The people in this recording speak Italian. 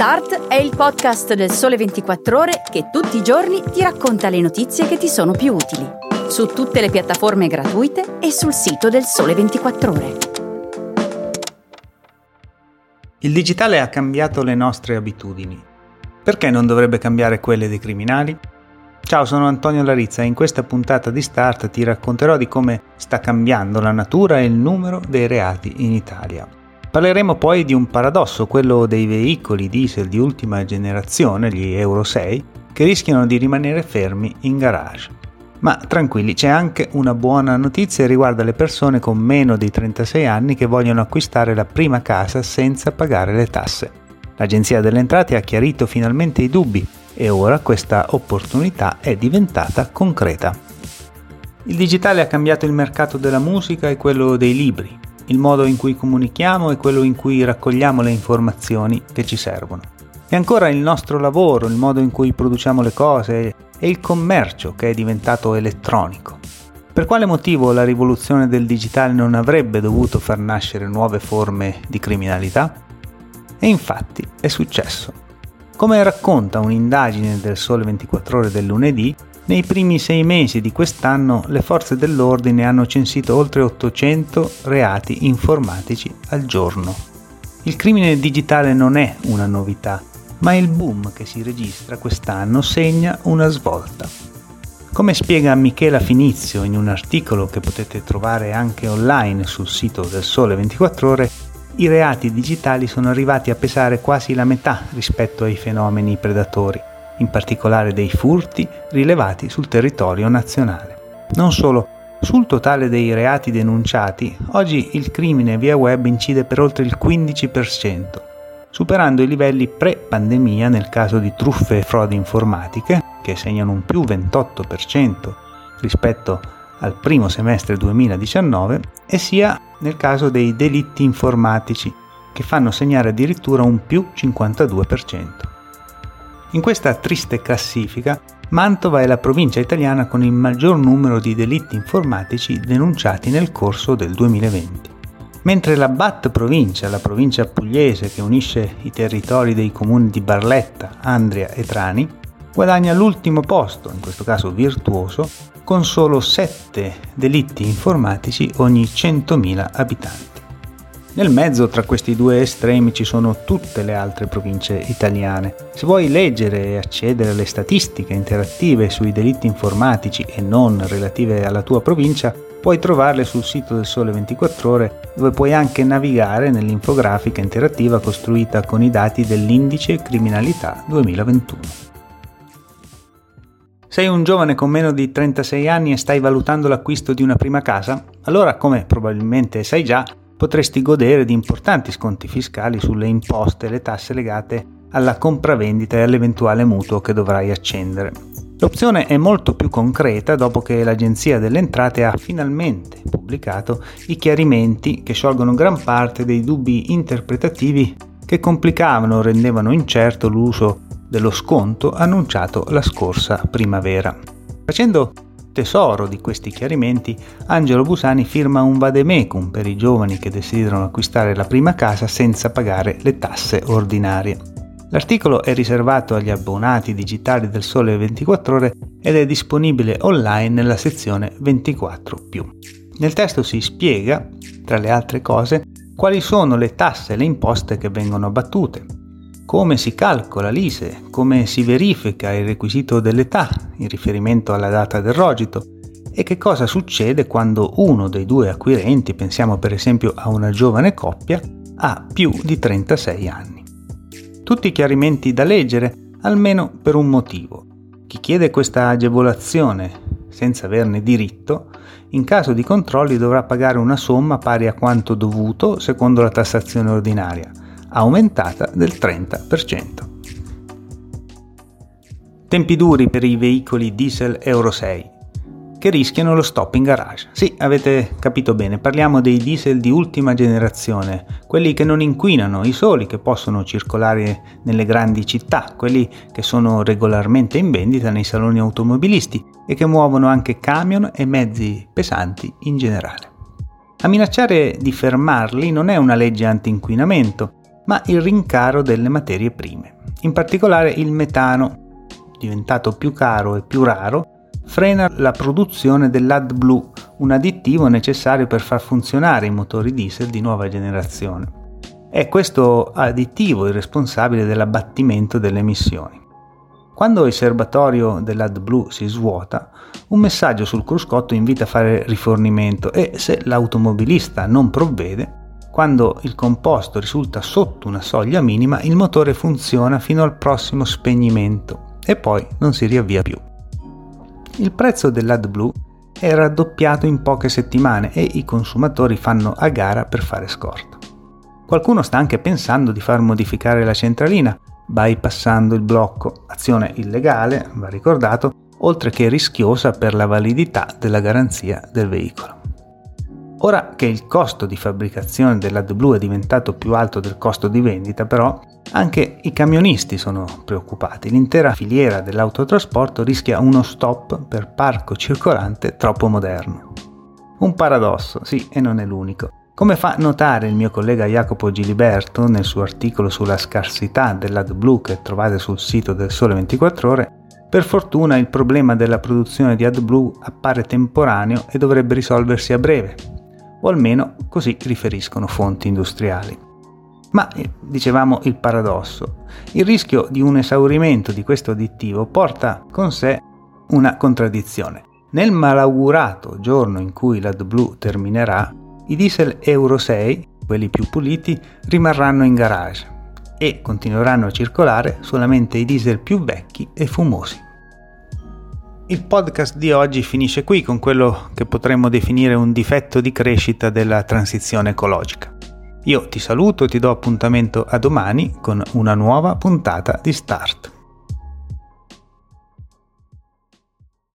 Start è il podcast del Sole 24 Ore che tutti i giorni ti racconta le notizie che ti sono più utili. Su tutte le piattaforme gratuite e sul sito del Sole 24 Ore. Il digitale ha cambiato le nostre abitudini. Perché non dovrebbe cambiare quelle dei criminali? Ciao, sono Antonio Larizza e in questa puntata di Start ti racconterò di come sta cambiando la natura e il numero dei reati in Italia. Parleremo poi di un paradosso, quello dei veicoli diesel di ultima generazione, gli Euro 6, che rischiano di rimanere fermi in garage. Ma tranquilli, c'è anche una buona notizia riguardo alle persone con meno di 36 anni che vogliono acquistare la prima casa senza pagare le tasse. L'Agenzia delle Entrate ha chiarito finalmente i dubbi e ora questa opportunità è diventata concreta. Il digitale ha cambiato il mercato della musica e quello dei libri il modo in cui comunichiamo e quello in cui raccogliamo le informazioni che ci servono. E ancora il nostro lavoro, il modo in cui produciamo le cose e il commercio che è diventato elettronico. Per quale motivo la rivoluzione del digitale non avrebbe dovuto far nascere nuove forme di criminalità? E infatti è successo. Come racconta un'indagine del Sole 24 ore del lunedì, nei primi sei mesi di quest'anno le forze dell'ordine hanno censito oltre 800 reati informatici al giorno. Il crimine digitale non è una novità, ma il boom che si registra quest'anno segna una svolta. Come spiega Michela Finizio in un articolo che potete trovare anche online sul sito del Sole 24 ore, i reati digitali sono arrivati a pesare quasi la metà rispetto ai fenomeni predatori in particolare dei furti rilevati sul territorio nazionale. Non solo, sul totale dei reati denunciati, oggi il crimine via web incide per oltre il 15%, superando i livelli pre-pandemia nel caso di truffe e frodi informatiche, che segnano un più 28% rispetto al primo semestre 2019, e sia nel caso dei delitti informatici, che fanno segnare addirittura un più 52%. In questa triste classifica, Mantova è la provincia italiana con il maggior numero di delitti informatici denunciati nel corso del 2020. Mentre la BAT provincia, la provincia pugliese che unisce i territori dei comuni di Barletta, Andria e Trani, guadagna l'ultimo posto, in questo caso virtuoso, con solo 7 delitti informatici ogni 100.000 abitanti. Nel mezzo tra questi due estremi ci sono tutte le altre province italiane. Se vuoi leggere e accedere alle statistiche interattive sui delitti informatici e non relative alla tua provincia, puoi trovarle sul sito del Sole 24 ore dove puoi anche navigare nell'infografica interattiva costruita con i dati dell'indice criminalità 2021. Sei un giovane con meno di 36 anni e stai valutando l'acquisto di una prima casa? Allora, come probabilmente sai già, potresti godere di importanti sconti fiscali sulle imposte e le tasse legate alla compravendita e all'eventuale mutuo che dovrai accendere. L'opzione è molto più concreta dopo che l'Agenzia delle Entrate ha finalmente pubblicato i chiarimenti che sciolgono gran parte dei dubbi interpretativi che complicavano o rendevano incerto l'uso dello sconto annunciato la scorsa primavera. Facendo tesoro di questi chiarimenti, Angelo Busani firma un vademecum per i giovani che desiderano acquistare la prima casa senza pagare le tasse ordinarie. L'articolo è riservato agli abbonati digitali del Sole 24 ore ed è disponibile online nella sezione 24. Nel testo si spiega, tra le altre cose, quali sono le tasse e le imposte che vengono abbattute, come si calcola l'ISE, come si verifica il requisito dell'età in riferimento alla data del rogito e che cosa succede quando uno dei due acquirenti, pensiamo per esempio a una giovane coppia, ha più di 36 anni. Tutti chiarimenti da leggere, almeno per un motivo. Chi chiede questa agevolazione senza averne diritto, in caso di controlli dovrà pagare una somma pari a quanto dovuto secondo la tassazione ordinaria, aumentata del 30%. Tempi duri per i veicoli diesel Euro 6 che rischiano lo stop in garage. Sì, avete capito bene, parliamo dei diesel di ultima generazione, quelli che non inquinano, i soli che possono circolare nelle grandi città, quelli che sono regolarmente in vendita nei saloni automobilisti e che muovono anche camion e mezzi pesanti in generale. A minacciare di fermarli non è una legge anti-inquinamento, ma il rincaro delle materie prime. In particolare il metano, diventato più caro e più raro, frena la produzione dell'AdBlue, un additivo necessario per far funzionare i motori diesel di nuova generazione. È questo additivo il responsabile dell'abbattimento delle emissioni. Quando il serbatoio dell'AdBlue si svuota, un messaggio sul cruscotto invita a fare rifornimento e se l'automobilista non provvede, quando il composto risulta sotto una soglia minima, il motore funziona fino al prossimo spegnimento e poi non si riavvia più. Il prezzo dell'AdBlue è raddoppiato in poche settimane e i consumatori fanno a gara per fare scorta. Qualcuno sta anche pensando di far modificare la centralina, bypassando il blocco, azione illegale, va ricordato, oltre che rischiosa per la validità della garanzia del veicolo. Ora che il costo di fabbricazione dell'AdBlue è diventato più alto del costo di vendita, però, anche i camionisti sono preoccupati. L'intera filiera dell'autotrasporto rischia uno stop per parco circolante troppo moderno. Un paradosso, sì, e non è l'unico. Come fa notare il mio collega Jacopo Giliberto nel suo articolo sulla scarsità dell'AdBlue che trovate sul sito del Sole 24 ore, per fortuna il problema della produzione di AdBlue appare temporaneo e dovrebbe risolversi a breve, o almeno così riferiscono fonti industriali. Ma, eh, dicevamo, il paradosso. Il rischio di un esaurimento di questo additivo porta con sé una contraddizione. Nel malaugurato giorno in cui l'AdBlue terminerà, i diesel Euro 6, quelli più puliti, rimarranno in garage e continueranno a circolare solamente i diesel più vecchi e fumosi. Il podcast di oggi finisce qui con quello che potremmo definire un difetto di crescita della transizione ecologica. Io ti saluto e ti do appuntamento a domani con una nuova puntata di Start.